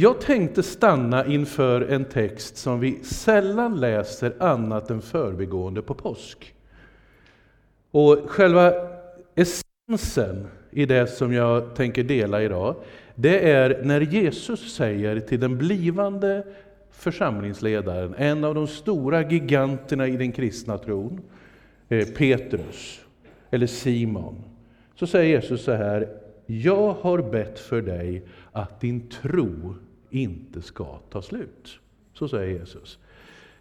jag tänkte stanna inför en text som vi sällan läser annat än förbigående på påsk. Och själva essensen i det som jag tänker dela idag, det är när Jesus säger till den blivande församlingsledaren, en av de stora giganterna i den kristna tron, eh, Petrus, eller Simon, så säger Jesus så här, jag har bett för dig att din tro inte ska ta slut. Så säger Jesus.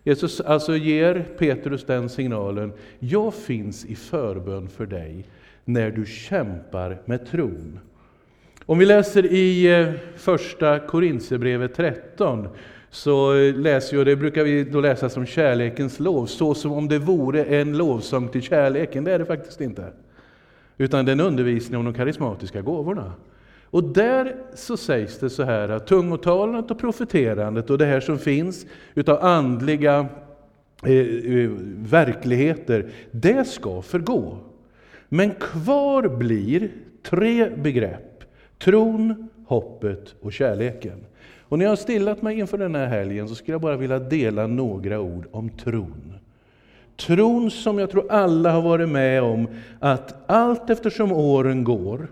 Jesus alltså ger Petrus den signalen, jag finns i förbön för dig när du kämpar med tron. Om vi läser i eh, första Korintierbrevet 13 så eh, läser jag, det brukar vi då läsa som kärlekens lov, så som om det vore en lovsång till kärleken. Det är det faktiskt inte. Utan det är en undervisning om de karismatiska gåvorna. Och där så sägs det så här att tungotalandet och profeterandet och det här som finns utav andliga eh, eh, verkligheter, det ska förgå. Men kvar blir tre begrepp. Tron, hoppet och kärleken. Och när jag har stillat mig inför den här helgen så skulle jag bara vilja dela några ord om tron. Tron som jag tror alla har varit med om, att allt eftersom åren går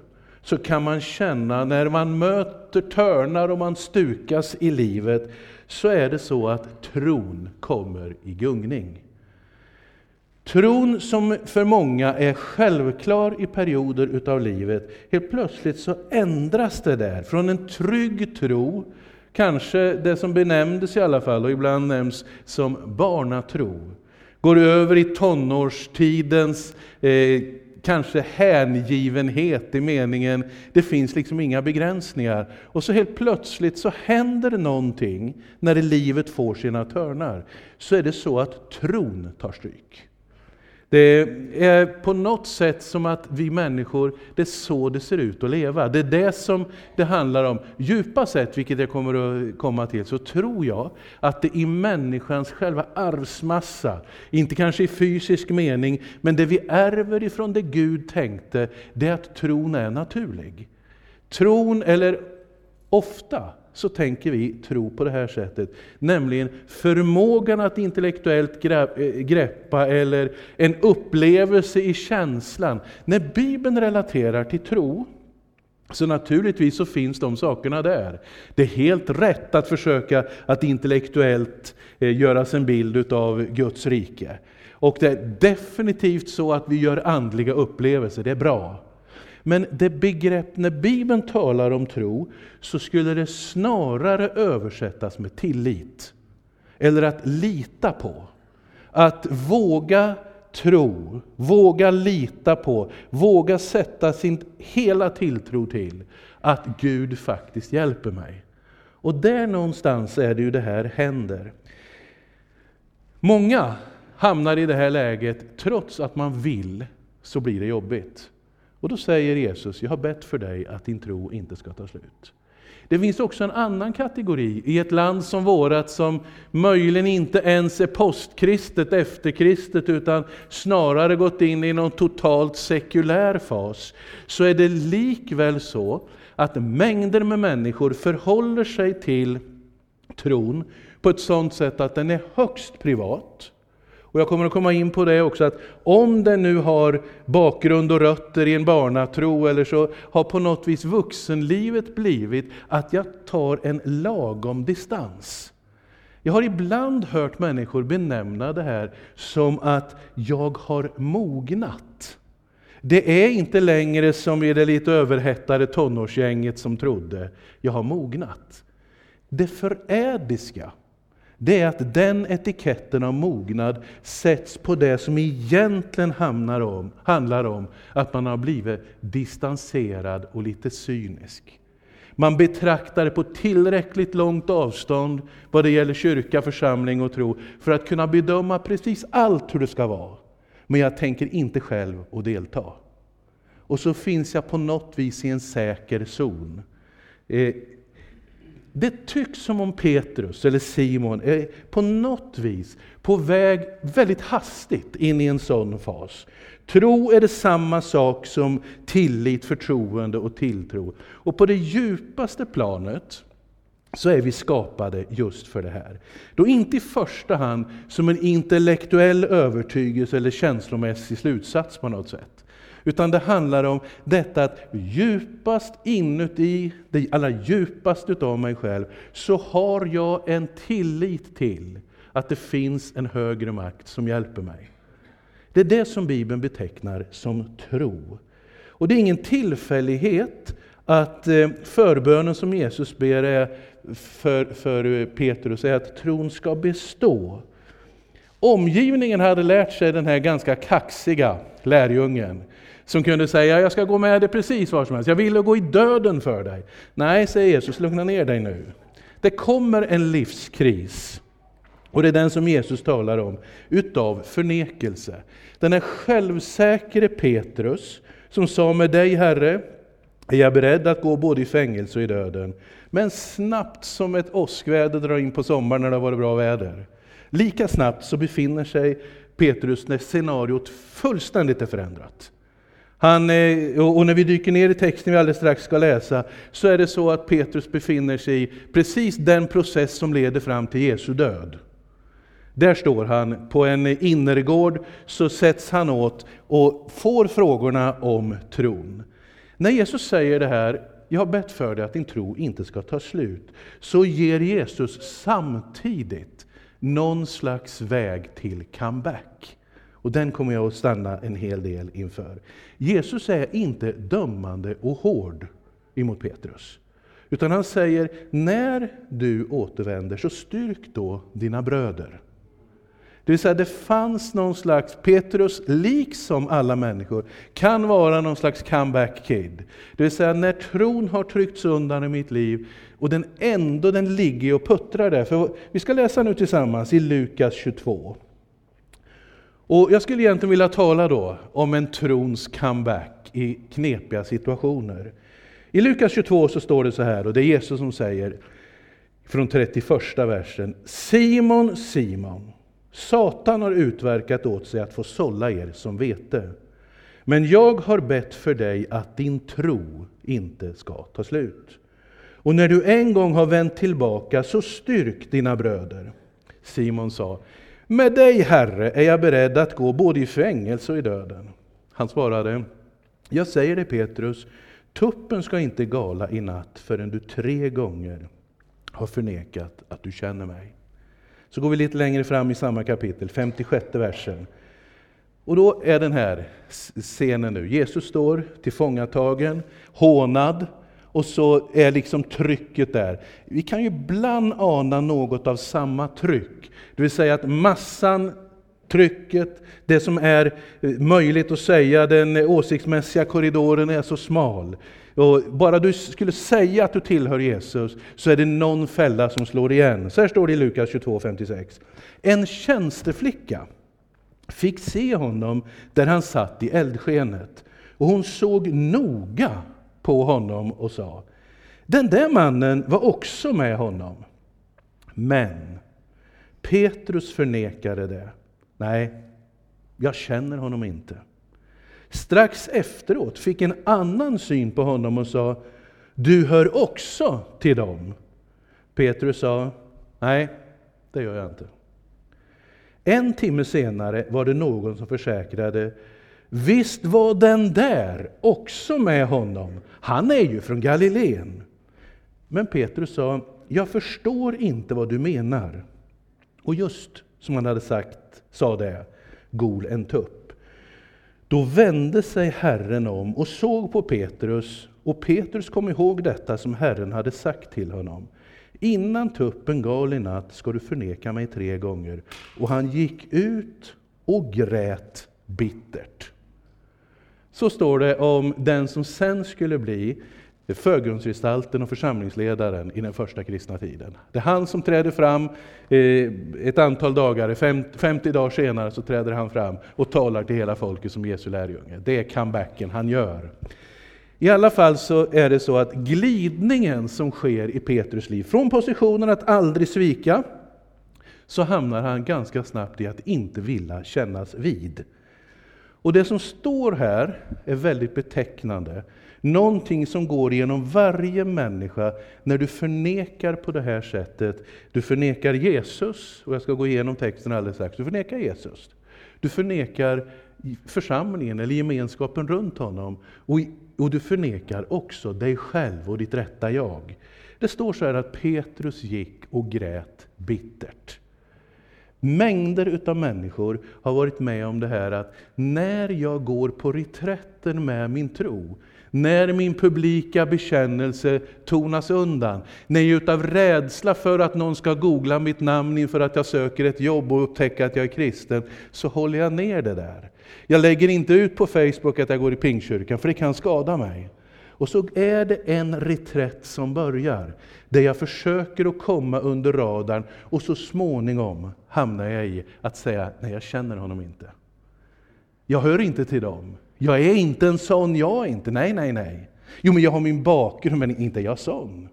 så kan man känna när man möter törnar och man stukas i livet, så är det så att tron kommer i gungning. Tron som för många är självklar i perioder utav livet, helt plötsligt så ändras det där från en trygg tro, kanske det som benämndes i alla fall och ibland nämns som barnatro, går över i tonårstidens eh, kanske hängivenhet i meningen, det finns liksom inga begränsningar. Och så helt plötsligt så händer det någonting när livet får sina törnar. Så är det så att tron tar stryk. Det är på något sätt som att vi människor, det är så det ser ut att leva. Det är det som det handlar om. Djupa sett, vilket jag kommer att komma till, så tror jag att det i människans själva arvsmassa, inte kanske i fysisk mening, men det vi ärver ifrån det Gud tänkte, det är att tron är naturlig. Tron, eller ofta, så tänker vi tro på det här sättet. Nämligen förmågan att intellektuellt eh, greppa eller en upplevelse i känslan. När Bibeln relaterar till tro, så naturligtvis så finns de sakerna där. Det är helt rätt att försöka att intellektuellt eh, göra sig en bild av Guds rike. Och det är definitivt så att vi gör andliga upplevelser, det är bra. Men det begrepp, när Bibeln talar om tro, så skulle det snarare översättas med tillit. Eller att lita på. Att våga tro, våga lita på, våga sätta sin hela tilltro till att Gud faktiskt hjälper mig. Och där någonstans är det ju det här händer. Många hamnar i det här läget, trots att man vill, så blir det jobbigt. Och då säger Jesus, jag har bett för dig att din tro inte ska ta slut. Det finns också en annan kategori i ett land som vårat som möjligen inte ens är postkristet, efterkristet, utan snarare gått in i någon totalt sekulär fas. Så är det likväl så att mängder med människor förhåller sig till tron på ett sådant sätt att den är högst privat. Och jag kommer att komma in på det också, att om den nu har bakgrund och rötter i en barnatro, eller så har på något vis vuxenlivet blivit att jag tar en lagom distans. Jag har ibland hört människor benämna det här som att jag har mognat. Det är inte längre som i det lite överhettade tonårsgänget som trodde, jag har mognat. Det förrädiska det är att den etiketten av mognad sätts på det som egentligen om, handlar om att man har blivit distanserad och lite cynisk. Man betraktar det på tillräckligt långt avstånd vad det gäller kyrka, församling och tro för att kunna bedöma precis allt hur det ska vara. Men jag tänker inte själv och delta. Och så finns jag på något vis i en säker zon. Eh, det tycks som om Petrus, eller Simon, är på något vis på väg väldigt hastigt in i en sån fas. Tro är det samma sak som tillit, förtroende och tilltro. Och på det djupaste planet så är vi skapade just för det här. Då inte i första hand som en intellektuell övertygelse eller känslomässig slutsats på något sätt. Utan det handlar om detta att djupast inuti, det allra djupast utav mig själv, så har jag en tillit till att det finns en högre makt som hjälper mig. Det är det som Bibeln betecknar som tro. Och det är ingen tillfällighet att eh, förbönen som Jesus ber är för, för eh, Petrus är att tron ska bestå. Omgivningen hade lärt sig den här ganska kaxiga lärjungen som kunde säga jag ska gå med dig precis var som helst, jag vill gå i döden för dig. Nej, säger Jesus, lugna ner dig nu. Det kommer en livskris. Och det är den som Jesus talar om, utav förnekelse. Den är självsäkre Petrus, som sa med dig Herre, är jag beredd att gå både i fängelse och i döden. Men snabbt som ett åskväder drar in på sommaren när det har varit bra väder. Lika snabbt så befinner sig Petrus när scenariot fullständigt är förändrat. Han, eh, och när vi dyker ner i texten vi alldeles strax ska läsa, så är det så att Petrus befinner sig i precis den process som leder fram till Jesu död. Där står han på en innergård, så sätts han åt och får frågorna om tron. När Jesus säger det här, jag har bett för dig att din tro inte ska ta slut, så ger Jesus samtidigt någon slags väg till comeback. Och den kommer jag att stanna en hel del inför. Jesus är inte dömande och hård emot Petrus. Utan han säger, när du återvänder så styrk då dina bröder. Det vill säga det fanns någon slags, Petrus liksom alla människor, kan vara någon slags comeback kid. Det vill säga när tron har tryckts undan i mitt liv och den ändå den ligger och puttrar där. För vi ska läsa nu tillsammans i Lukas 22. Och jag skulle egentligen vilja tala då om en trons comeback i knepiga situationer. I Lukas 22 så står det så här, och det är Jesus som säger från 31 versen. Simon, Simon, Satan har utverkat åt sig att få sålla er som vete. Men jag har bett för dig att din tro inte ska ta slut. Och när du en gång har vänt tillbaka, så styrk dina bröder. Simon sa, med dig, Herre, är jag beredd att gå både i fängelse och i döden. Han svarade, jag säger dig Petrus, tuppen ska inte gala i natt förrän du tre gånger har förnekat att du känner mig. Så går vi lite längre fram i samma kapitel, 56 versen. Och då är den här scenen nu. Jesus står tillfångatagen, hånad, och så är liksom trycket där. Vi kan ju ibland ana något av samma tryck. Det vill säga att massan, trycket, det som är eh, möjligt att säga, den åsiktsmässiga korridoren är så smal. Och bara du skulle säga att du tillhör Jesus så är det någon fälla som slår igen. Så här står det i Lukas 22.56. En tjänsteflicka fick se honom där han satt i eldskenet. Och hon såg noga på honom och sa, den där mannen var också med honom. Men Petrus förnekade det. Nej, jag känner honom inte. Strax efteråt fick en annan syn på honom och sa, du hör också till dem. Petrus sa, nej, det gör jag inte. En timme senare var det någon som försäkrade, visst var den där också med honom, han är ju från Galileen. Men Petrus sa, jag förstår inte vad du menar. Och just som han hade sagt, sa det, gol en tupp. Då vände sig Herren om och såg på Petrus, och Petrus kom ihåg detta som Herren hade sagt till honom. Innan tuppen gal i natt ska du förneka mig tre gånger. Och han gick ut och grät bittert. Så står det om den som sen skulle bli det är förgrundsgestalten och församlingsledaren i den första kristna tiden. Det är han som träder fram eh, ett antal dagar, 50 dagar senare så träder han fram och talar till hela folket som Jesu lärjunge. Det är comebacken han gör. I alla fall så är det så att glidningen som sker i Petrus liv, från positionen att aldrig svika, så hamnar han ganska snabbt i att inte vilja kännas vid. Och det som står här är väldigt betecknande. Någonting som går genom varje människa när du förnekar på det här sättet. Du förnekar Jesus, och jag ska gå igenom texten alldeles strax. Du förnekar Jesus. Du förnekar församlingen eller gemenskapen runt honom. Och, och du förnekar också dig själv och ditt rätta jag. Det står så här att Petrus gick och grät bittert. Mängder utav människor har varit med om det här att när jag går på reträtten med min tro, när min publika bekännelse tonas undan, när jag utav rädsla för att någon ska googla mitt namn inför att jag söker ett jobb och upptäcka att jag är kristen, så håller jag ner det där. Jag lägger inte ut på Facebook att jag går i pingkyrkan, för det kan skada mig. Och så är det en reträtt som börjar, där jag försöker att komma under radarn och så småningom hamnar jag i att säga, nej jag känner honom inte. Jag hör inte till dem. Jag är inte en sån, jag är inte. Nej, nej, nej. Jo, men jag har min bakgrund, men inte jag sån.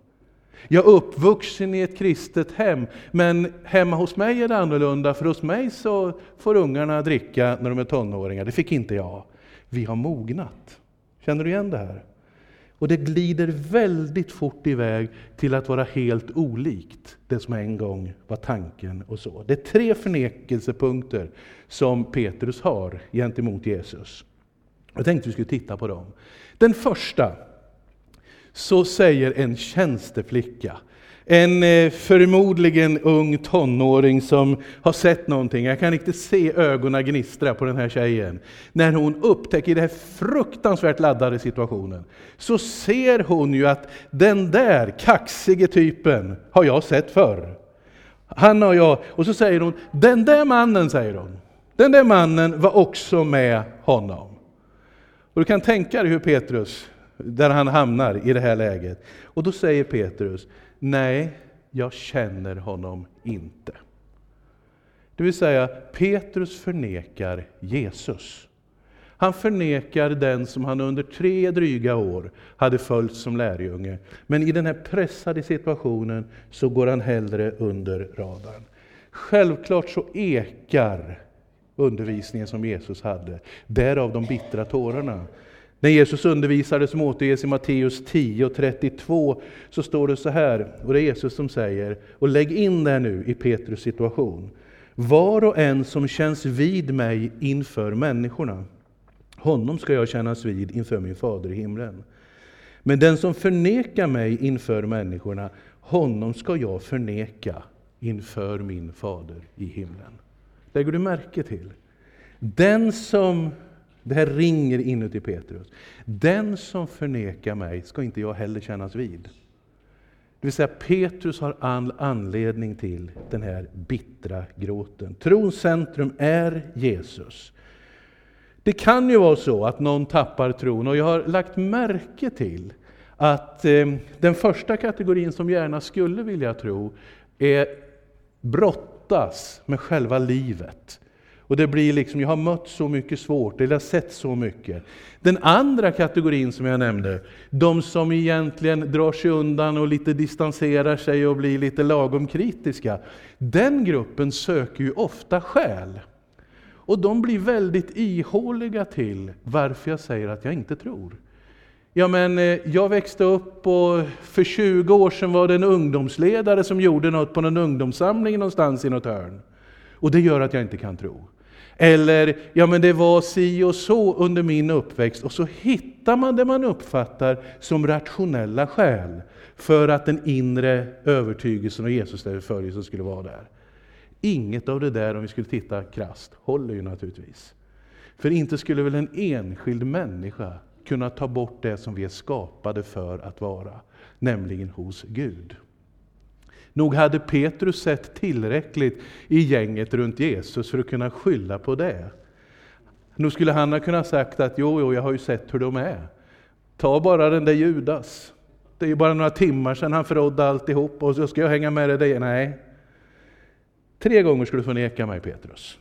Jag är uppvuxen i ett kristet hem, men hemma hos mig är det annorlunda, för hos mig så får ungarna dricka när de är tonåringar. Det fick inte jag. Vi har mognat. Känner du igen det här? Och det glider väldigt fort iväg till att vara helt olikt det som en gång var tanken. och så. Det är tre förnekelsepunkter som Petrus har gentemot Jesus. Jag tänkte vi skulle titta på dem. Den första, så säger en tjänsteflicka, en eh, förmodligen ung tonåring som har sett någonting, jag kan inte se ögonen gnistra på den här tjejen. När hon upptäcker i den här fruktansvärt laddade situationen, så ser hon ju att den där kaxige typen har jag sett förr. Han och jag, och så säger hon, den där mannen, säger hon, den där mannen var också med honom. Och du kan tänka dig hur Petrus, där han hamnar i det här läget. Och då säger Petrus, nej, jag känner honom inte. Det vill säga, Petrus förnekar Jesus. Han förnekar den som han under tre dryga år hade följt som lärjunge. Men i den här pressade situationen så går han hellre under radarn. Självklart så ekar undervisningen som Jesus hade. Därav de bittra tårarna. När Jesus undervisade som återges i Matteus 10 och 32 så står det så här, och det är Jesus som säger, och lägg in det nu i Petrus situation. Var och en som känns vid mig inför människorna, honom ska jag kännas vid inför min fader i himlen. Men den som förnekar mig inför människorna, honom ska jag förneka inför min fader i himlen. Lägger du märke till? Den som, det här ringer inuti Petrus, den som förnekar mig ska inte jag heller kännas vid. Det vill säga Petrus har all anledning till den här bittra gråten. Trons centrum är Jesus. Det kan ju vara så att någon tappar tron och jag har lagt märke till att eh, den första kategorin som gärna skulle vilja tro är brott brottas med själva livet. Och det blir liksom, jag har mött så mycket svårt, eller sett så mycket. Den andra kategorin som jag nämnde, de som egentligen drar sig undan och lite distanserar sig och blir lite lagom kritiska. Den gruppen söker ju ofta skäl. Och de blir väldigt ihåliga till varför jag säger att jag inte tror. Ja, men eh, jag växte upp och för 20 år sedan var det en ungdomsledare som gjorde något på någon ungdomssamling någonstans i något hörn. Och det gör att jag inte kan tro. Eller, ja men det var si och så under min uppväxt. Och så hittar man det man uppfattar som rationella skäl för att den inre övertygelsen och Jesus skulle vara där. Inget av det där, om vi skulle titta krast, håller ju naturligtvis. För inte skulle väl en enskild människa kunna ta bort det som vi är skapade för att vara, nämligen hos Gud. Nog hade Petrus sett tillräckligt i gänget runt Jesus för att kunna skylla på det. Nog skulle han ha kunnat sagt att jo, jo, jag har ju sett hur de är. Ta bara den där Judas. Det är ju bara några timmar sedan han förrådde alltihop och så ska jag hänga med dig. Nej. Tre gånger skulle du förneka mig Petrus.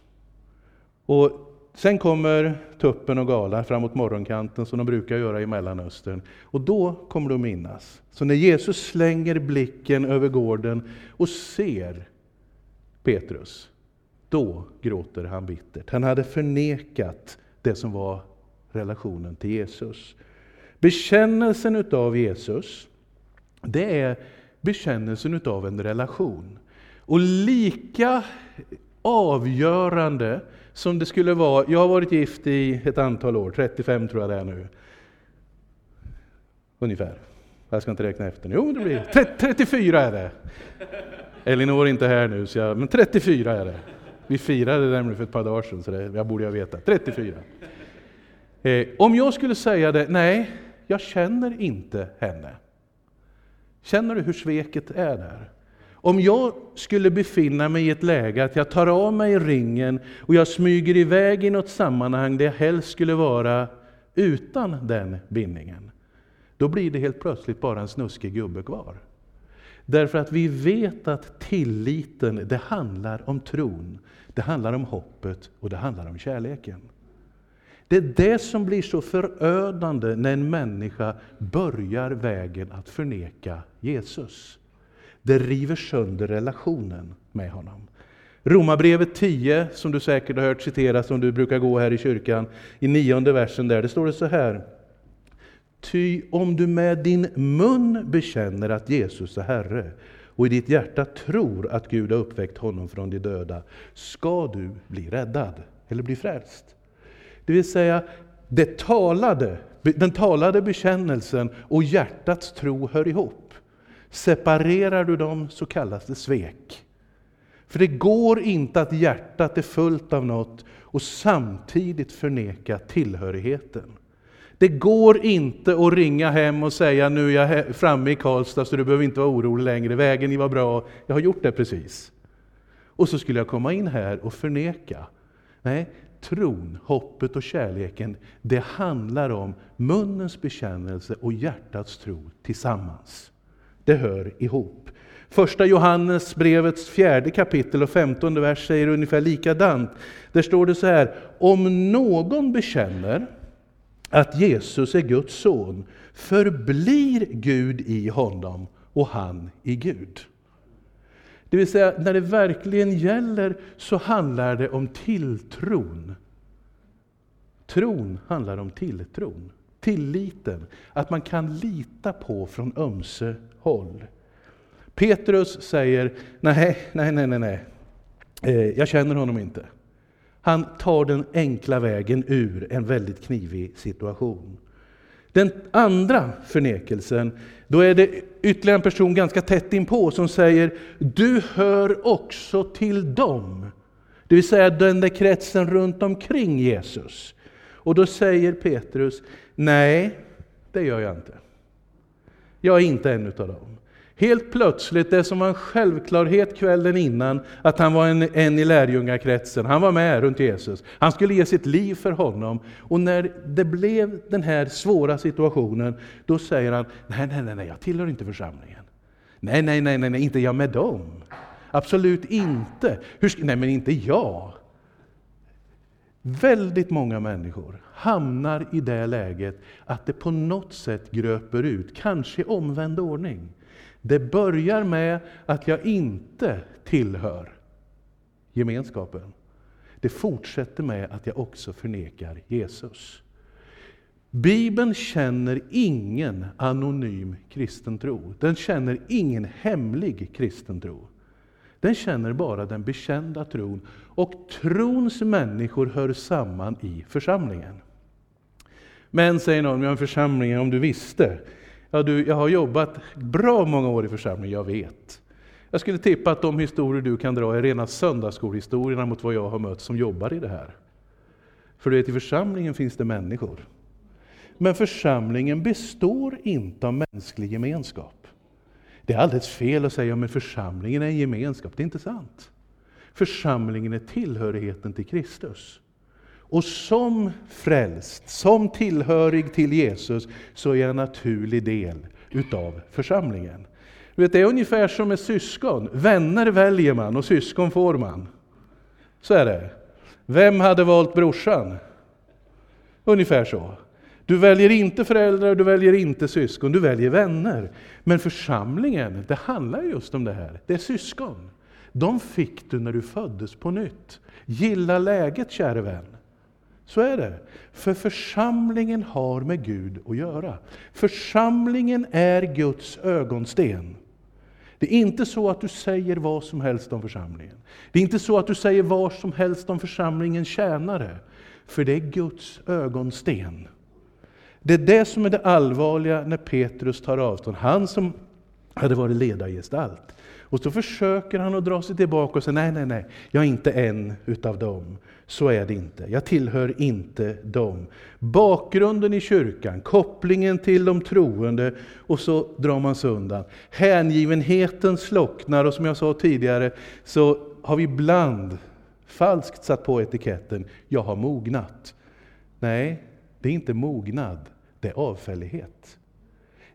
Och Sen kommer tuppen och galar framåt morgonkanten som de brukar göra i Mellanöstern. Och då kommer du att minnas. Så när Jesus slänger blicken över gården och ser Petrus, då gråter han bittert. Han hade förnekat det som var relationen till Jesus. Bekännelsen utav Jesus, det är bekännelsen utav en relation. Och lika avgörande som det skulle vara, jag har varit gift i ett antal år, 35 tror jag det är nu. Ungefär. Jag ska inte räkna efter nu. Jo, det blir 34 är det. Elinor är inte här nu, så jag, men 34 är det. Vi firade nämligen för ett par dagar sedan, så det, jag borde jag veta. 34. Eh, om jag skulle säga det, nej, jag känner inte henne. Känner du hur sveket är där? Om jag skulle befinna mig i ett läge att jag tar av mig ringen och jag smyger iväg i något sammanhang där jag helst skulle vara utan den bindningen, då blir det helt plötsligt bara en snuskig gubbe kvar. Därför att vi vet att tilliten, det handlar om tron, det handlar om hoppet och det handlar om kärleken. Det är det som blir så förödande när en människa börjar vägen att förneka Jesus. Det river sönder relationen med honom. Romarbrevet 10, som du säkert har hört citeras om du brukar gå här i kyrkan, i nionde versen där, det står det så här. Ty om du med din mun bekänner att Jesus är Herre och i ditt hjärta tror att Gud har uppväckt honom från de döda, ska du bli räddad, eller bli frälst. Det vill säga, det talade, den talade bekännelsen och hjärtats tro hör ihop. Separerar du dem så kallas det svek. För det går inte att hjärtat är fullt av något och samtidigt förneka tillhörigheten. Det går inte att ringa hem och säga nu är jag framme i Karlstad så du behöver inte vara orolig längre, vägen var bra, jag har gjort det precis. Och så skulle jag komma in här och förneka. Nej, tron, hoppet och kärleken, det handlar om munnens bekännelse och hjärtats tro tillsammans. Det hör ihop. Första Johannes brevets fjärde kapitel och femtonde vers säger ungefär likadant. Där står det så här, om någon bekänner att Jesus är Guds son, förblir Gud i honom och han i Gud. Det vill säga, när det verkligen gäller så handlar det om tilltron. Tron handlar om tilltron, tilliten, att man kan lita på från ömse håll. Petrus säger, nej, nej, nej, nej, nej. Eh, jag känner honom inte. Han tar den enkla vägen ur en väldigt knivig situation. Den andra förnekelsen, då är det ytterligare en person ganska tätt inpå som säger Du hör också till dem. Det vill säga den där kretsen runt omkring Jesus. Och då säger Petrus Nej, det gör jag inte. Jag är inte en av dem. Helt plötsligt, det som var en självklarhet kvällen innan, att han var en, en i lärjungakretsen, han var med runt Jesus. Han skulle ge sitt liv för honom. Och när det blev den här svåra situationen, då säger han, nej, nej, nej, jag tillhör inte församlingen. Nej, nej, nej, nej, inte jag med dem. Absolut inte. Hur, nej, men inte jag. Väldigt många människor hamnar i det läget att det på något sätt gröper ut, kanske i omvänd ordning. Det börjar med att jag inte tillhör gemenskapen. Det fortsätter med att jag också förnekar Jesus. Bibeln känner ingen anonym kristen tro. Den känner ingen hemlig kristen tro. Den känner bara den bekända tron. Och trons människor hör samman i församlingen. Men, säger någon, men församlingen, om du visste, Ja, du, jag har jobbat bra många år i församlingen. jag vet. Jag skulle tippa att de historier du kan dra är rena söndagsskolhistorierna mot vad jag har mött som jobbar i det här. För du vet, i församlingen finns det människor. Men församlingen består inte av mänsklig gemenskap. Det är alldeles fel att säga att församlingen är en gemenskap, det är inte sant. Församlingen är tillhörigheten till Kristus. Och som frälst, som tillhörig till Jesus, så är jag en naturlig del utav församlingen. Du vet, det är ungefär som med syskon. Vänner väljer man och syskon får man. Så är det. Vem hade valt brorsan? Ungefär så. Du väljer inte föräldrar, du väljer inte syskon, du väljer vänner. Men församlingen, det handlar just om det här. Det är syskon. De fick du när du föddes på nytt. Gilla läget, käre vän. Så är det. För församlingen har med Gud att göra. Församlingen är Guds ögonsten. Det är inte så att du säger vad som helst om församlingen. Det är inte så att du säger vad som helst om församlingens tjänare. För det är Guds ögonsten. Det är det som är det allvarliga när Petrus tar avstånd. Han som hade varit ledargestalt. Och så försöker han att dra sig tillbaka och säga nej, nej, nej, jag är inte en utav dem. Så är det inte. Jag tillhör inte dem. Bakgrunden i kyrkan, kopplingen till de troende och så drar man sig undan. Hängivenheten slocknar och som jag sa tidigare så har vi ibland falskt satt på etiketten jag har mognat. Nej, det är inte mognad, det är avfällighet.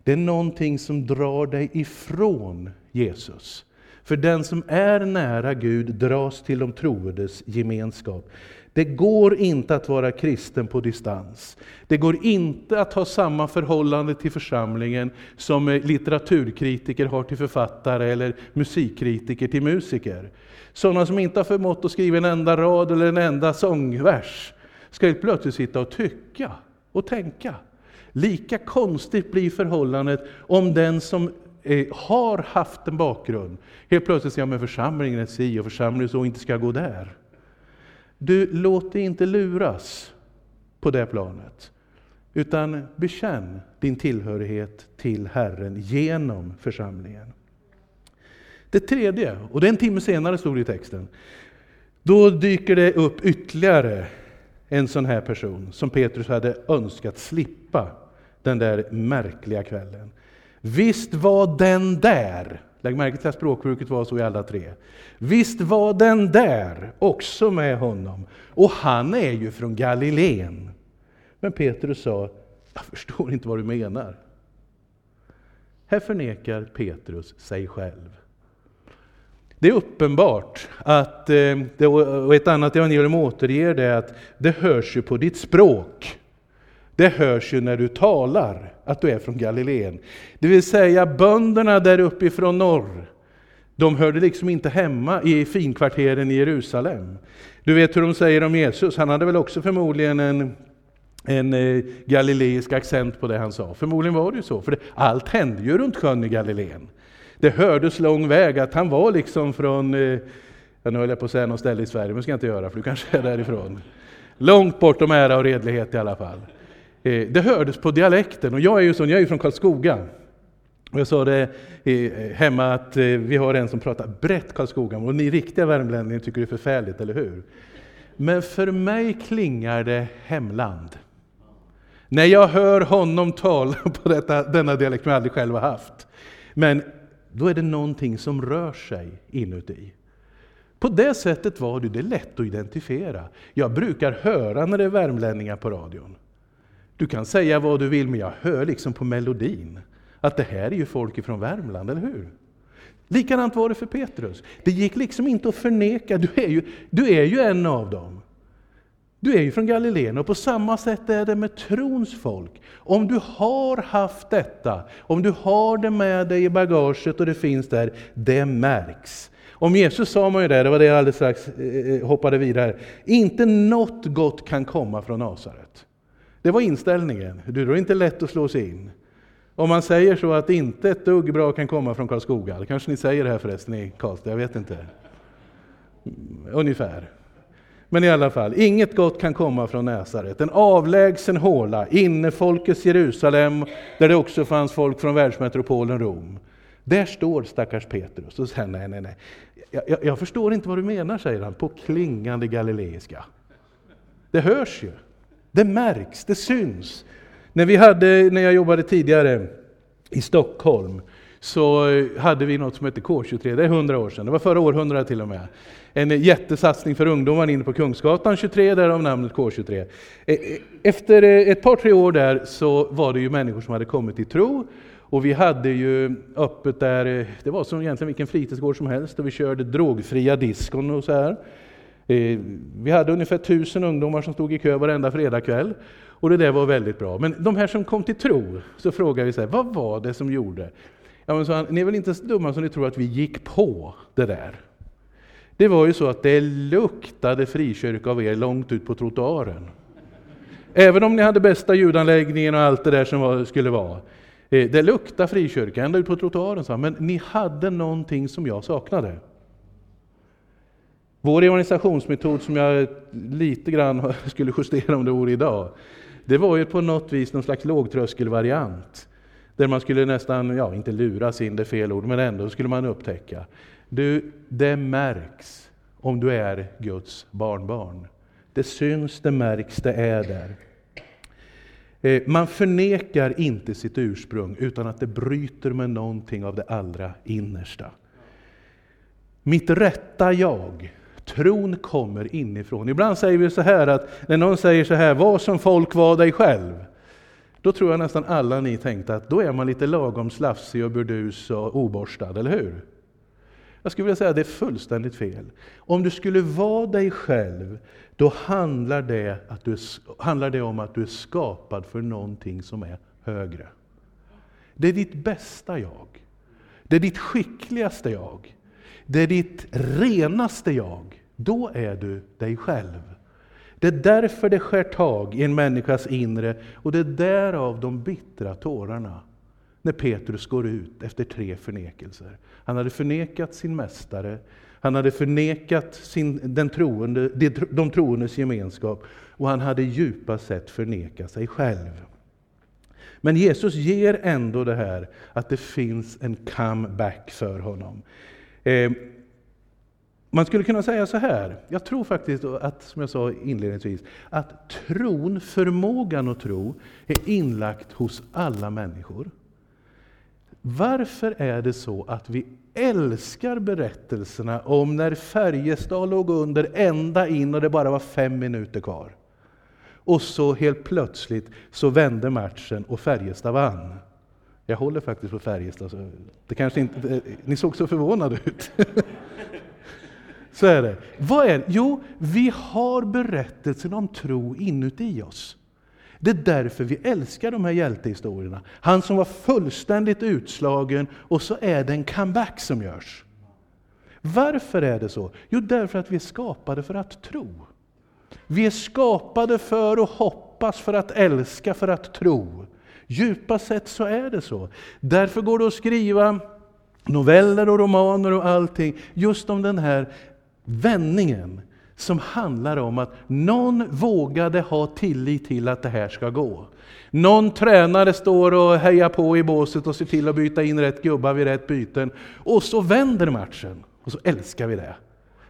Det är någonting som drar dig ifrån Jesus. För den som är nära Gud dras till de troendes gemenskap. Det går inte att vara kristen på distans. Det går inte att ha samma förhållande till församlingen som litteraturkritiker har till författare eller musikkritiker till musiker. Sådana som inte har förmått att skriva en enda rad eller en enda sångvers ska helt plötsligt sitta och tycka och tänka. Lika konstigt blir förhållandet om den som eh, har haft en bakgrund helt plötsligt säger att församlingen är si och församlingen så, inte ska gå där. Du, låt dig inte luras på det planet. Utan bekänn din tillhörighet till Herren genom församlingen. Det tredje, och det är en timme senare stod det i texten, då dyker det upp ytterligare en sån här person som Petrus hade önskat slippa den där märkliga kvällen. Visst var den där, lägg märke till att språkbruket var så i alla tre. Visst var den där också med honom, och han är ju från Galileen. Men Petrus sa, jag förstår inte vad du menar. Här förnekar Petrus sig själv. Det är uppenbart att, eh, och ett annat evangelium återger det, att det hörs ju på ditt språk. Det hörs ju när du talar att du är från Galileen. Det vill säga bönderna där uppifrån norr, de hörde liksom inte hemma i finkvarteren i Jerusalem. Du vet hur de säger om Jesus, han hade väl också förmodligen en, en eh, galileisk accent på det han sa. Förmodligen var det ju så, för allt hände ju runt sjön i Galileen. Det hördes lång väg att han var liksom från, eh, ja, nu höll jag på att säga något ställe i Sverige, men det ska jag inte göra för du kanske är därifrån. Långt bortom ära och redlighet i alla fall. Eh, det hördes på dialekten och jag är ju sån, jag är från Karlskoga. Och jag sa det eh, hemma att vi har en som pratar brett Karlskoga och ni riktiga värmlänningar tycker det är förfärligt, eller hur? Men för mig klingar det hemland. När jag hör honom tala på detta, denna dialekt som jag aldrig själv har haft. Men då är det någonting som rör sig inuti. På det sättet var det, det är lätt att identifiera. Jag brukar höra när det är värmlänningar på radion. Du kan säga vad du vill, men jag hör liksom på melodin att det här är ju folk ifrån Värmland, eller hur? Likadant var det för Petrus. Det gick liksom inte att förneka, du är ju, du är ju en av dem. Du är ju från Galileen och på samma sätt är det med trons folk. Om du har haft detta, om du har det med dig i bagaget och det finns där, det märks. Om Jesus sa man ju det, det var det jag alldeles strax eh, eh, hoppade vidare, inte något gott kan komma från Nasaret. Det var inställningen, det är inte lätt att slå sig in. Om man säger så att inte ett dugg bra kan komma från Karlskoga, det kanske ni säger det här förresten i Karlstad, jag vet inte. Mm, ungefär. Men i alla fall, inget gott kan komma från Nasaret. En avlägsen håla, innefolkets Jerusalem, där det också fanns folk från världsmetropolen Rom. Där står stackars Petrus och säger nej, nej, nej. Jag, jag, jag, förstår inte vad du menar, säger han på klingande galileiska. Det hörs ju, det märks, det syns. När, vi hade, när jag jobbade tidigare i Stockholm så hade vi något som hette K23, det är 100 år sedan, det var förra århundradet till och med en jättesatsning för ungdomar inne på Kungsgatan 23, därav namnet K23. Eh, eh, efter eh, ett par, tre år där så var det ju människor som hade kommit till tro. Och vi hade ju öppet där, det var som egentligen vilken fritidsgård som helst, och vi körde drogfria diskon och så här. Vi hade ungefär tusen ungdomar som stod i kö varenda fredagkväll. Och det där var väldigt bra. Men de här som kom till tro, så frågade vi så här, vad var det som gjorde? Ja, men så han, ni är väl inte så dumma som ni tror att vi gick på det där? Det var ju så att det luktade frikyrka av er långt ut på trottoaren. Även om ni hade bästa ljudanläggningen och allt det där som var, skulle vara. Eh, det luktade frikyrka ända ut på trottoaren, sa men ni hade någonting som jag saknade. Vår organisationsmetod som jag lite grann skulle justera om det vore idag, det var ju på något vis någon slags lågtröskelvariant. Där man skulle nästan, ja inte luras in, det är fel ord, men ändå skulle man upptäcka. Du, det märks om du är Guds barnbarn. Det syns, det märks, det är där. Eh, man förnekar inte sitt ursprung utan att det bryter med någonting av det allra innersta. Mitt rätta jag, tron kommer inifrån. Ibland säger vi så här att när någon säger så här, var som folk var dig själv. Då tror jag nästan alla ni tänkte att då är man lite lagom slafsig och burdus och oborstad, eller hur? Jag skulle vilja säga att det är fullständigt fel. Om du skulle vara dig själv, då handlar det, att du, handlar det om att du är skapad för någonting som är högre. Det är ditt bästa jag. Det är ditt skickligaste jag. Det är ditt renaste jag. Då är du dig själv. Det är därför det skär tag i en människas inre och det är därav de bittra tårarna när Petrus går ut efter tre förnekelser. Han hade förnekat sin mästare, han hade förnekat sin, den troende, de troendes gemenskap och han hade djupast sett förnekat sig själv. Men Jesus ger ändå det här att det finns en comeback för honom. Eh, man skulle kunna säga så här, jag tror faktiskt att, som jag sa inledningsvis, att tron, förmågan att tro, är inlagt hos alla människor. Varför är det så att vi älskar berättelserna om när Färjestad låg under ända in och det bara var fem minuter kvar? Och så helt plötsligt så vände matchen och Färjestad vann. Jag håller faktiskt på Färjestad, så det kanske inte, eh, ni såg så förvånade ut. Så är det. Vad är det? Jo, vi har berättelsen om tro inuti oss. Det är därför vi älskar de här hjältehistorierna. Han som var fullständigt utslagen och så är det en comeback som görs. Varför är det så? Jo, därför att vi är skapade för att tro. Vi är skapade för att hoppas, för att älska, för att tro. Djupast sett så är det så. Därför går det att skriva noveller och romaner och allting just om den här vändningen som handlar om att någon vågade ha tillit till att det här ska gå. Någon tränare står och hejar på i båset och ser till att byta in rätt gubbar vid rätt byten. Och så vänder matchen. Och så älskar vi det.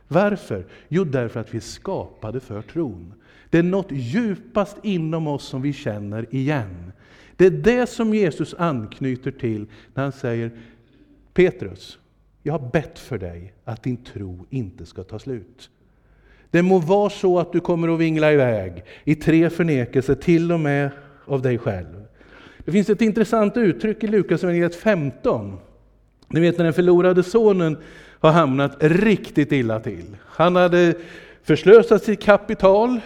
Varför? Jo, därför att vi är skapade för tron. Det är något djupast inom oss som vi känner igen. Det är det som Jesus anknyter till när han säger Petrus, jag har bett för dig att din tro inte ska ta slut. Det må vara så att du kommer att vingla iväg i tre förnekelser, till och med av dig själv. Det finns ett intressant uttryck i Lukas 15. Ni vet när den förlorade sonen har hamnat riktigt illa till. Han hade förslösat sitt kapital,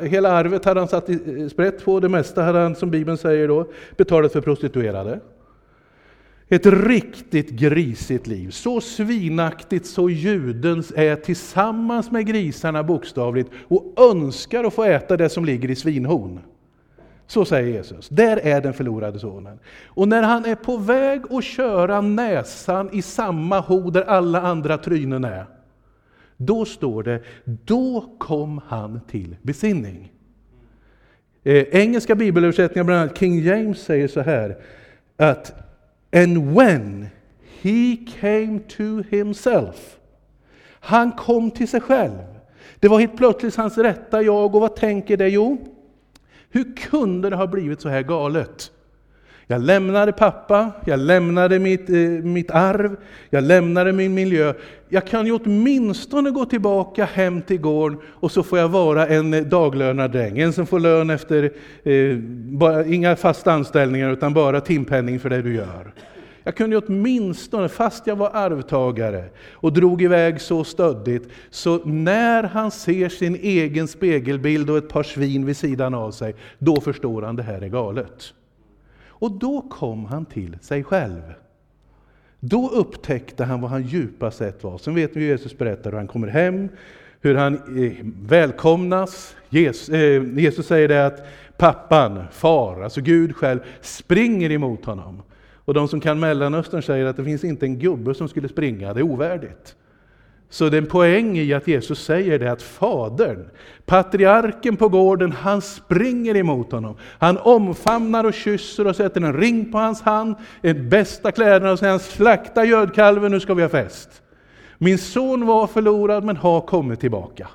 hela arvet hade han satt sprätt på, det mesta hade han, som Bibeln säger då, betalat för prostituerade. Ett riktigt grisigt liv, så svinaktigt så judens är tillsammans med grisarna bokstavligt och önskar att få äta det som ligger i svinhorn. Så säger Jesus. Där är den förlorade sonen. Och när han är på väg att köra näsan i samma ho där alla andra trynen är, då står det, då kom han till besinning. Eh, engelska bibelöversättningar, bland annat King James, säger så här, att And when he came to himself. Han kom till sig själv. Det var helt plötsligt hans rätta jag. Och vad tänker det? Jo, hur kunde det ha blivit så här galet? Jag lämnade pappa, jag lämnade mitt, eh, mitt arv, jag lämnade min miljö. Jag kan ju åtminstone gå tillbaka hem till gården och så får jag vara en eh, daglönardräng. En som får lön efter, eh, bara, inga fasta anställningar utan bara timpenning för det du gör. Jag kunde åtminstone, fast jag var arvtagare och drog iväg så stöddigt, så när han ser sin egen spegelbild och ett par svin vid sidan av sig, då förstår han det här är galet. Och då kom han till sig själv. Då upptäckte han vad han djupast sett var. Sen vet vi hur Jesus berättar hur han kommer hem hur han eh, välkomnas. Jesus, eh, Jesus säger det att pappan, far, alltså Gud själv, springer emot honom. Och de som kan Mellanöstern säger att det finns inte en gubbe som skulle springa, det är ovärdigt. Så det är en poäng i att Jesus säger det att Fadern, patriarken på gården, han springer emot honom. Han omfamnar och kysser och sätter en ring på hans hand, de bästa kläderna och säger slakta gödkalven, nu ska vi ha fest. Min son var förlorad men har kommit tillbaka.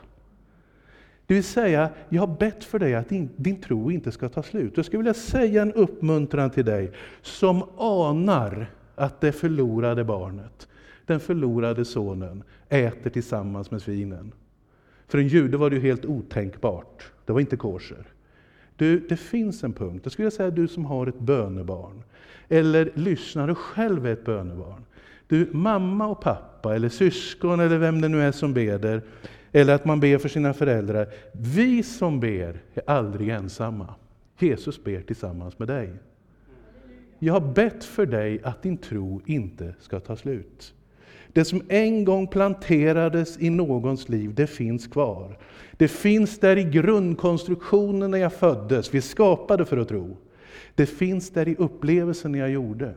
Det vill säga, jag har bett för dig att din, din tro inte ska ta slut. Jag skulle vilja säga en uppmuntran till dig som anar att det förlorade barnet, den förlorade sonen, äter tillsammans med svinen. För en jude var det ju helt otänkbart. Det var inte kosher. Du, det finns en punkt. Jag skulle säga du som har ett bönebarn, eller lyssnar och själv är ett bönebarn. Du, mamma och pappa, eller syskon, eller vem det nu är som beder, eller att man ber för sina föräldrar. Vi som ber är aldrig ensamma. Jesus ber tillsammans med dig. Jag har bett för dig att din tro inte ska ta slut. Det som en gång planterades i någons liv, det finns kvar. Det finns där i grundkonstruktionen när jag föddes, vi skapade för att tro. Det finns där i upplevelsen jag gjorde.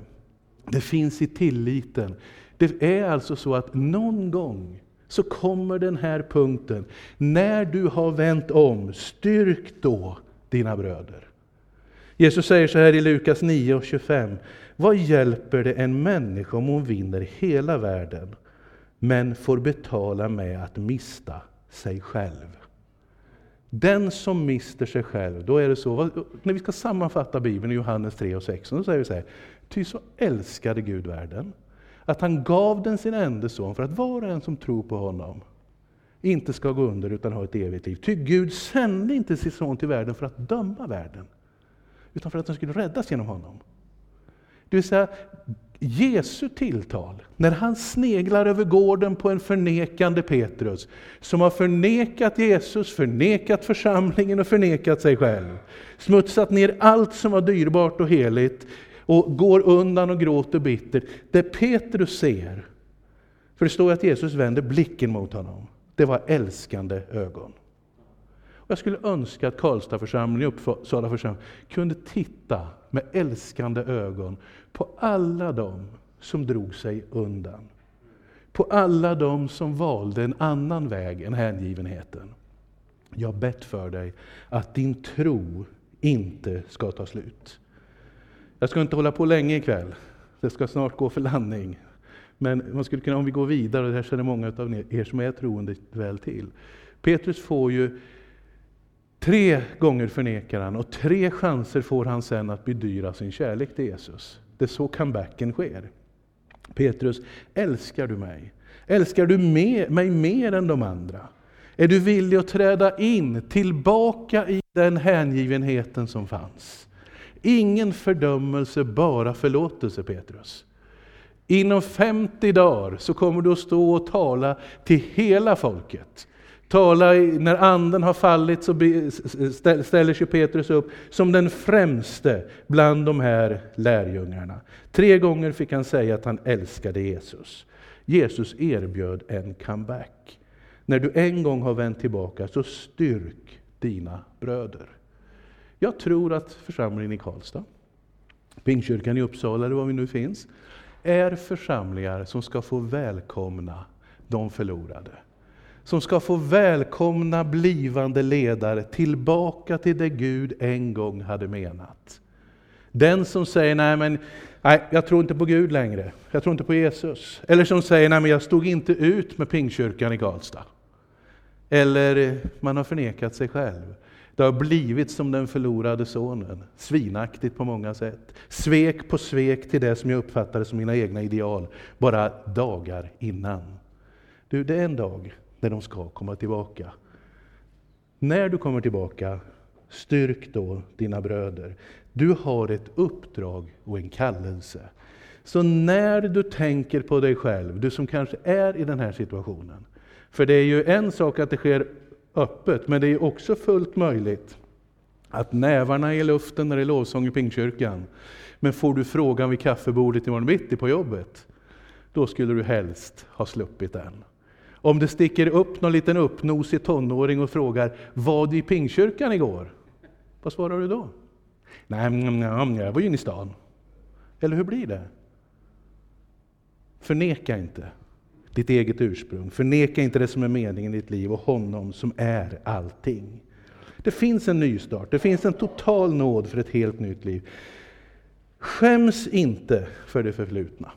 Det finns i tilliten. Det är alltså så att någon gång så kommer den här punkten. När du har vänt om, styrk då dina bröder. Jesus säger så här i Lukas 9 och 25. Vad hjälper det en människa om hon vinner hela världen, men får betala med att mista sig själv? Den som mister sig själv, då är det så, när vi ska sammanfatta Bibeln i Johannes 3 och 6, så säger vi så här, ty så älskade Gud världen, att han gav den sin enda son för att var och en som tror på honom inte ska gå under utan ha ett evigt liv. Ty Gud sände inte sin son till världen för att döma världen, utan för att den skulle räddas genom honom. Det vill säga, Jesu tilltal, när han sneglar över gården på en förnekande Petrus, som har förnekat Jesus, förnekat församlingen och förnekat sig själv, smutsat ner allt som var dyrbart och heligt, och går undan och gråter bittert. Det Petrus ser, för det står att Jesus vänder blicken mot honom, det var älskande ögon. Och jag skulle önska att Karlstadförsamlingen, Uppsala församling, kunde titta med älskande ögon på alla dem som drog sig undan. På alla dem som valde en annan väg än hängivenheten. Jag har bett för dig att din tro inte ska ta slut. Jag ska inte hålla på länge ikväll. Det ska snart gå för landning. Men man skulle kunna, om vi går vidare, och det här känner många av er som är troende väl till. Petrus får ju tre gånger förnekar han och tre chanser får han sen att bedyra sin kärlek till Jesus. Det är så comebacken sker. Petrus, älskar du mig? Älskar du mig mer än de andra? Är du villig att träda in, tillbaka i den hängivenheten som fanns? Ingen fördömelse, bara förlåtelse Petrus. Inom 50 dagar så kommer du att stå och tala till hela folket. Tala när anden har fallit så ställer sig Petrus upp som den främste bland de här lärjungarna. Tre gånger fick han säga att han älskade Jesus. Jesus erbjöd en comeback. När du en gång har vänt tillbaka, så styrk dina bröder. Jag tror att församlingen i Karlstad, Pingstkyrkan i Uppsala eller var vi nu finns, är församlingar som ska få välkomna de förlorade. Som ska få välkomna blivande ledare tillbaka till det Gud en gång hade menat. Den som säger nej, men nej, jag tror inte på Gud längre, jag tror inte på Jesus. Eller som säger nej, men jag stod inte ut med Pingstkyrkan i Karlstad. Eller man har förnekat sig själv. Det har blivit som den förlorade sonen, svinaktigt på många sätt. Svek på svek till det som jag uppfattade som mina egna ideal, bara dagar innan. Du, det är en dag när de ska komma tillbaka. När du kommer tillbaka, styrk då dina bröder. Du har ett uppdrag och en kallelse. Så när du tänker på dig själv, du som kanske är i den här situationen, för det är ju en sak att det sker öppet, men det är också fullt möjligt att nävarna är i luften när det är lovsång i Pingkyrkan. Men får du frågan vid kaffebordet imorgon bitti på jobbet, då skulle du helst ha sluppit den. Om det sticker upp någon liten uppnosig tonåring och frågar var du i pingkyrkan igår? Vad svarar du då? Nej, nej, jag var ju inne i stan. Eller hur blir det? Förneka inte ditt eget ursprung. Förneka inte det som är meningen i ditt liv och honom som är allting. Det finns en nystart, det finns en total nåd för ett helt nytt liv. Skäms inte för det förflutna.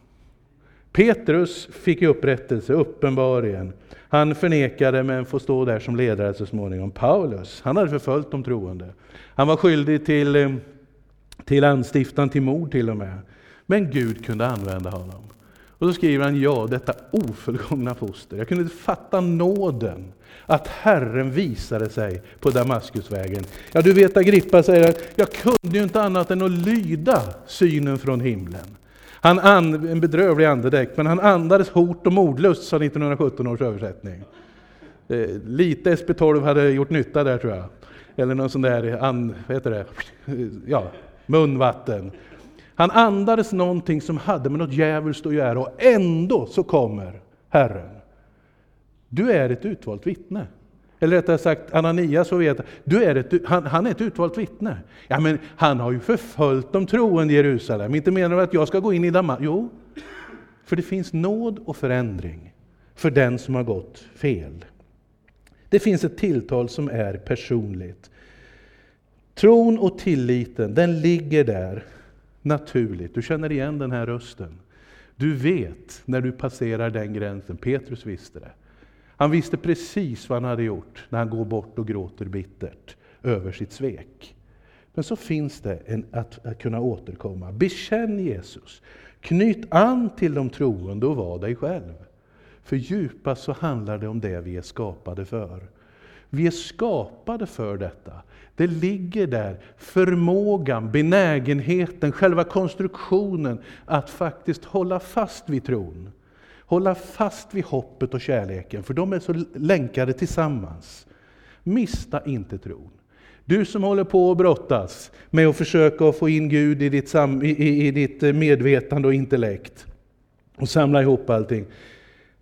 Petrus fick upprättelse, uppenbarligen. Han förnekade men får stå där som ledare så småningom. Paulus, han hade förföljt de troende. Han var skyldig till, eh, till anstiftan till mord till och med. Men Gud kunde använda honom. Och så skriver han, ja, detta ofullgångna foster. Jag kunde inte fatta nåden att Herren visade sig på Damaskusvägen. Ja, du vet Agrippa säger, jag kunde ju inte annat än att lyda synen från himlen. Han and, en bedrövlig andedräkt, men han andades hot och mordlust, sa 1917 års översättning. Eh, lite SP12 hade gjort nytta där tror jag. Eller någon sån där, and, vad heter det? Ja, munvatten. Han andades någonting som hade med något djävulskt att göra och ändå så kommer Herren. Du är ett utvalt vittne. Eller rättare sagt, Ananias får veta, du är ett, han, han är ett utvalt vittne. Ja, men han har ju förföljt de troende i Jerusalem. Inte menar du att jag ska gå in i Damaskus? Jo, för det finns nåd och förändring för den som har gått fel. Det finns ett tilltal som är personligt. Tron och tilliten, den ligger där naturligt. Du känner igen den här rösten. Du vet när du passerar den gränsen. Petrus visste det. Han visste precis vad han hade gjort när han går bort och gråter bittert över sitt svek. Men så finns det en, att, att kunna återkomma. Bekänn Jesus. Knyt an till de troende och var dig själv. För djupast så handlar det om det vi är skapade för. Vi är skapade för detta. Det ligger där, förmågan, benägenheten, själva konstruktionen att faktiskt hålla fast vid tron. Hålla fast vid hoppet och kärleken, för de är så länkade tillsammans. Mista inte tron. Du som håller på att brottas med att försöka få in Gud i ditt, sam, i, i ditt medvetande och intellekt och samla ihop allting.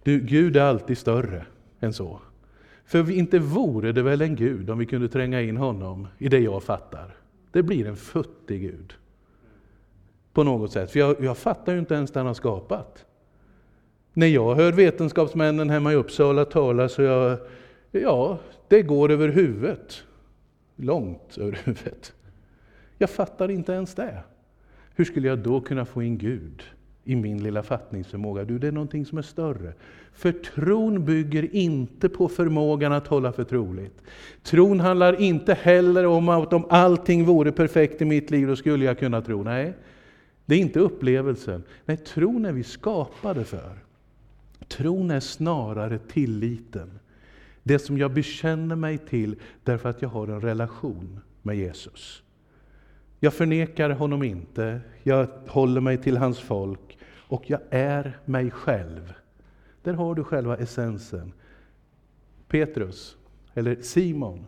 Du, Gud är alltid större än så. För inte vore det väl en Gud om vi kunde tränga in honom i det jag fattar. Det blir en futtig Gud. På något sätt, för jag, jag fattar ju inte ens det han har skapat. När jag hör vetenskapsmännen hemma i Uppsala tala så jag, ja, det går över huvudet. Långt över huvudet. Jag fattar inte ens det. Hur skulle jag då kunna få in Gud i min lilla fattningsförmåga? Du, det är någonting som är större. För tron bygger inte på förmågan att hålla för troligt. Tron handlar inte heller om att om allting vore perfekt i mitt liv, då skulle jag kunna tro. Nej, det är inte upplevelsen. Nej, tron är vi skapade för. Tron är snarare tilliten. Det som jag bekänner mig till därför att jag har en relation med Jesus. Jag förnekar honom inte, jag håller mig till hans folk och jag är mig själv. Där har du själva essensen. Petrus, eller Simon,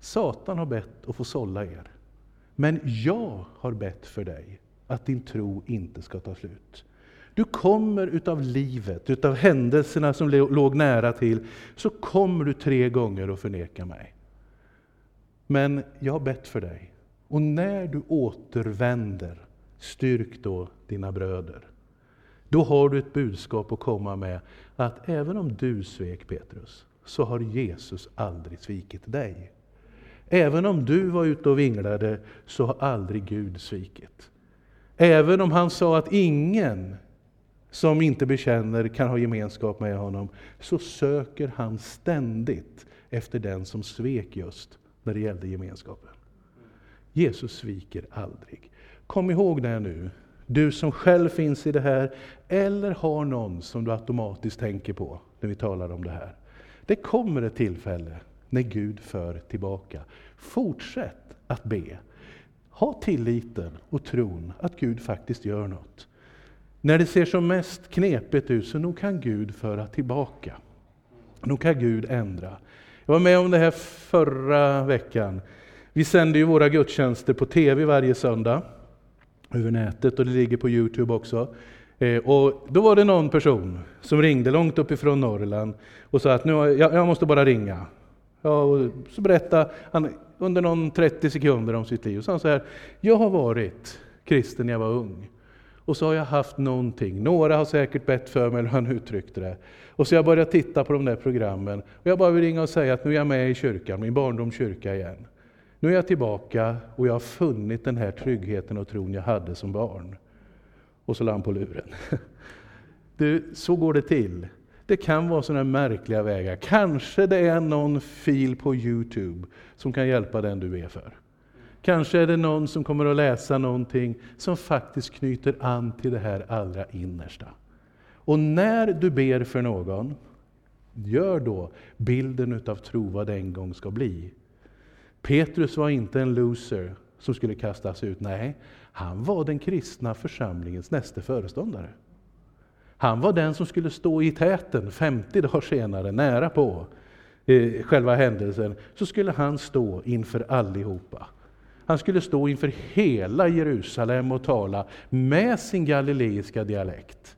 Satan har bett att få sålla er. Men jag har bett för dig att din tro inte ska ta slut. Du kommer utav livet, utav händelserna som låg nära till, så kommer du tre gånger att förneka mig. Men jag har bett för dig. Och när du återvänder, styrk då dina bröder. Då har du ett budskap att komma med, att även om du svek Petrus, så har Jesus aldrig svikit dig. Även om du var ute och vinglade, så har aldrig Gud svikit. Även om han sa att ingen som inte bekänner kan ha gemenskap med honom, så söker han ständigt efter den som svek just när det gällde gemenskapen. Jesus sviker aldrig. Kom ihåg det nu, du som själv finns i det här, eller har någon som du automatiskt tänker på när vi talar om det här. Det kommer ett tillfälle när Gud för tillbaka. Fortsätt att be. Ha tilliten och tron att Gud faktiskt gör något. När det ser som mest knepigt ut, så nog kan Gud föra tillbaka. Nog kan Gud ändra. Jag var med om det här förra veckan. Vi sänder ju våra gudstjänster på TV varje söndag över nätet och det ligger på Youtube också. Eh, och då var det någon person som ringde långt uppifrån Norrland och sa att nu, jag, jag måste bara ringa. Ja, och så berättade han under någon 30 sekunder om sitt liv. Och sa han så här, jag har varit kristen när jag var ung. Och så har jag haft någonting, några har säkert bett för mig, eller han uttryckte det. Och så har jag börjat titta på de där programmen. Och jag bara vill ringa och säga att nu är jag med i kyrkan, min barndomskyrka igen. Nu är jag tillbaka och jag har funnit den här tryggheten och tron jag hade som barn. Och så la han på luren. Du, så går det till. Det kan vara sådana märkliga vägar. Kanske det är någon fil på Youtube som kan hjälpa den du är för. Kanske är det någon som kommer att läsa någonting som faktiskt knyter an till det här allra innersta. Och när du ber för någon, gör då bilden utav tro vad det en gång ska bli. Petrus var inte en loser som skulle kastas ut. Nej, han var den kristna församlingens näste föreståndare. Han var den som skulle stå i täten 50 dagar senare, nära på eh, själva händelsen, så skulle han stå inför allihopa. Han skulle stå inför hela Jerusalem och tala med sin galileiska dialekt.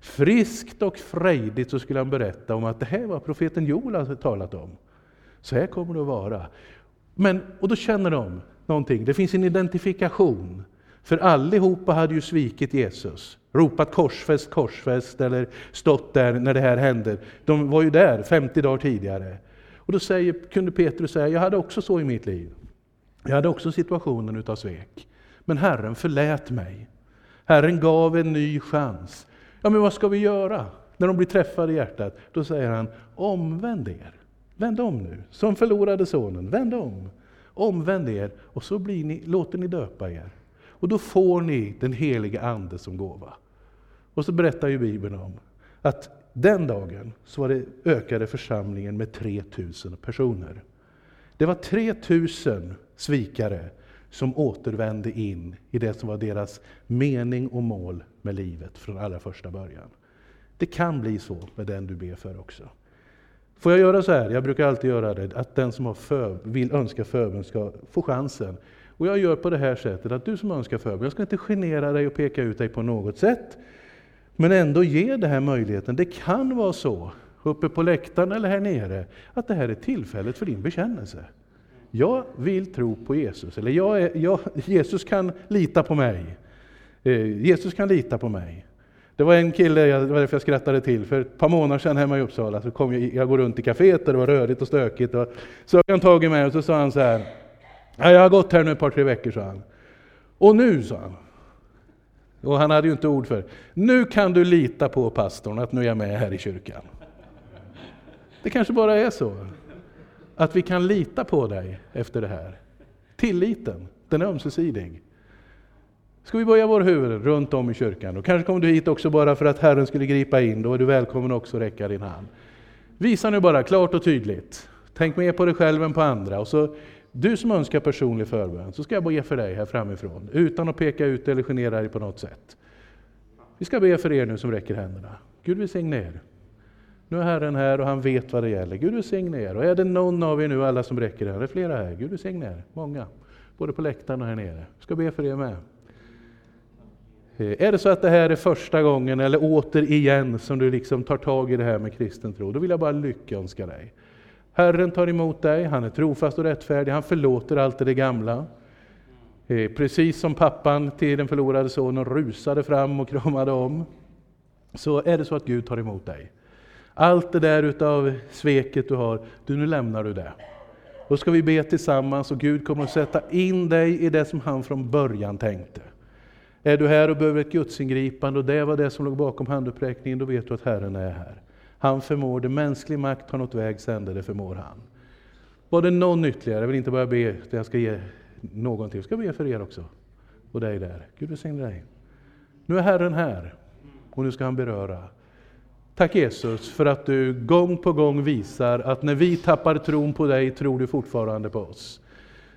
Friskt och frejdigt så skulle han berätta om att det här var profeten Joel hade talat om. Så här kommer det att vara. Men, och då känner de någonting, det finns en identifikation. För allihopa hade ju svikit Jesus, ropat korsfäst, korsfäst eller stått där när det här hände. De var ju där 50 dagar tidigare. Och då säger, kunde Petrus säga, jag hade också så i mitt liv. Jag hade också situationen utav svek. Men Herren förlät mig. Herren gav en ny chans. Ja, men vad ska vi göra? När de blir träffade i hjärtat, då säger han, omvänd er. Vänd om nu, som förlorade sonen. Vänd om. Omvänd er och så blir ni, låter ni döpa er. Och då får ni den helige Ande som gåva. Och så berättar ju Bibeln om att den dagen så var det ökade församlingen med 3000 personer. Det var 3000 svikare som återvände in i det som var deras mening och mål med livet från allra första början. Det kan bli så med den du ber för också. Får jag göra så här, jag brukar alltid göra det, att den som har för, vill önska förbön ska få chansen. Och jag gör på det här sättet, att du som önskar förbön, jag ska inte genera dig och peka ut dig på något sätt, men ändå ge den här möjligheten. Det kan vara så, uppe på läktaren eller här nere, att det här är tillfället för din bekännelse. Jag vill tro på Jesus, eller jag är, jag, Jesus kan lita på mig. Eh, Jesus kan lita på mig. Det var en kille, det var därför jag skrattade till, för ett par månader sedan hemma i Uppsala så kom jag, jag går runt i kaféet och det var rörigt och stökigt. Och så högg han tag i mig och så sa han så här, ja, jag har gått här nu ett par tre veckor, sa han. Och nu, sa han, och han hade ju inte ord för nu kan du lita på pastorn att nu är jag med här i kyrkan. Det kanske bara är så, att vi kan lita på dig efter det här. Tilliten, den är ömsesidig. Ska vi böja våra huvuden runt om i kyrkan? Och kanske kom du hit också bara för att Herren skulle gripa in, då är du välkommen också att räcka din hand. Visa nu bara klart och tydligt. Tänk mer på dig själv än på andra. Och så, du som önskar personlig förbön, så ska jag be för dig här framifrån, utan att peka ut eller genera dig på något sätt. Vi ska be för er nu som räcker händerna. Gud välsigne er. Nu är Herren här och han vet vad det gäller. Gud välsigne er. Och är det någon av er nu, alla som räcker här, det är flera här, Gud välsigne er. Många. Både på läktaren och här nere. Jag ska be för er med. Eh, är det så att det här är första gången, eller återigen, som du liksom tar tag i det här med kristen tro, då vill jag bara lyckönska dig. Herren tar emot dig, han är trofast och rättfärdig, han förlåter allt det gamla. Eh, precis som pappan till den förlorade sonen rusade fram och kramade om, så är det så att Gud tar emot dig. Allt det där utav sveket du har, du, nu lämnar du det. Då ska vi be tillsammans och Gud kommer att sätta in dig i det som han från början tänkte. Är du här och behöver ett gudsingripande och det var det som låg bakom handuppräckningen, då vet du att Herren är här. Han förmår det, mänsklig makt har nått vägs ände, det förmår han. Var det någon ytterligare, jag vill inte bara be, jag ska ge någon till, jag ska be för er också. Och dig där. Gud välsigne dig. Nu är Herren här och nu ska han beröra. Tack Jesus för att du gång på gång visar att när vi tappar tron på dig tror du fortfarande på oss.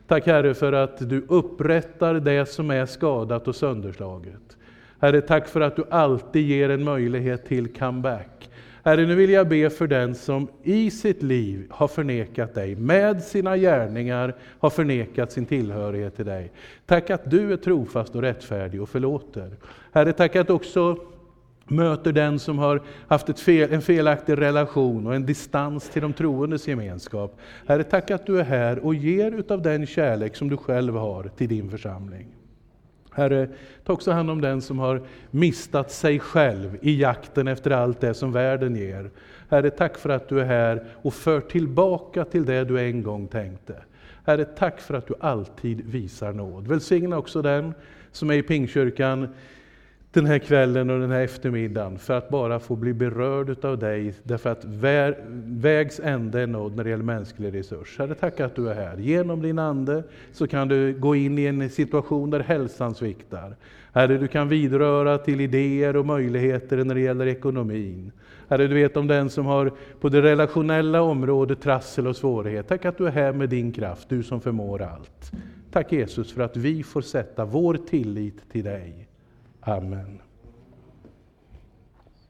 Tack Herre för att du upprättar det som är skadat och sönderslaget. Herre, tack för att du alltid ger en möjlighet till comeback. Herre, nu vill jag be för den som i sitt liv har förnekat dig, med sina gärningar har förnekat sin tillhörighet till dig. Tack att du är trofast och rättfärdig och förlåter. Herre, tack att också möter den som har haft ett fel, en felaktig relation och en distans till de troendes gemenskap. Herre, tack att du är här och ger utav den kärlek som du själv har till din församling. Herre, ta också hand om den som har mistat sig själv i jakten efter allt det som världen ger. Herre, tack för att du är här och för tillbaka till det du en gång tänkte. Herre, tack för att du alltid visar nåd. Välsigna också den som är i Pingkyrkan den här kvällen och den här eftermiddagen för att bara få bli berörd av dig, därför att vägs ände är nådd när det gäller mänsklig resurs. Herre, tack att du är här. Genom din Ande så kan du gå in i en situation där hälsan sviktar. Herre, du kan vidröra till idéer och möjligheter när det gäller ekonomin. Herre, du vet om den som har på det relationella området trassel och svårighet. Tack att du är här med din kraft, du som förmår allt. Tack Jesus för att vi får sätta vår tillit till dig. Amen.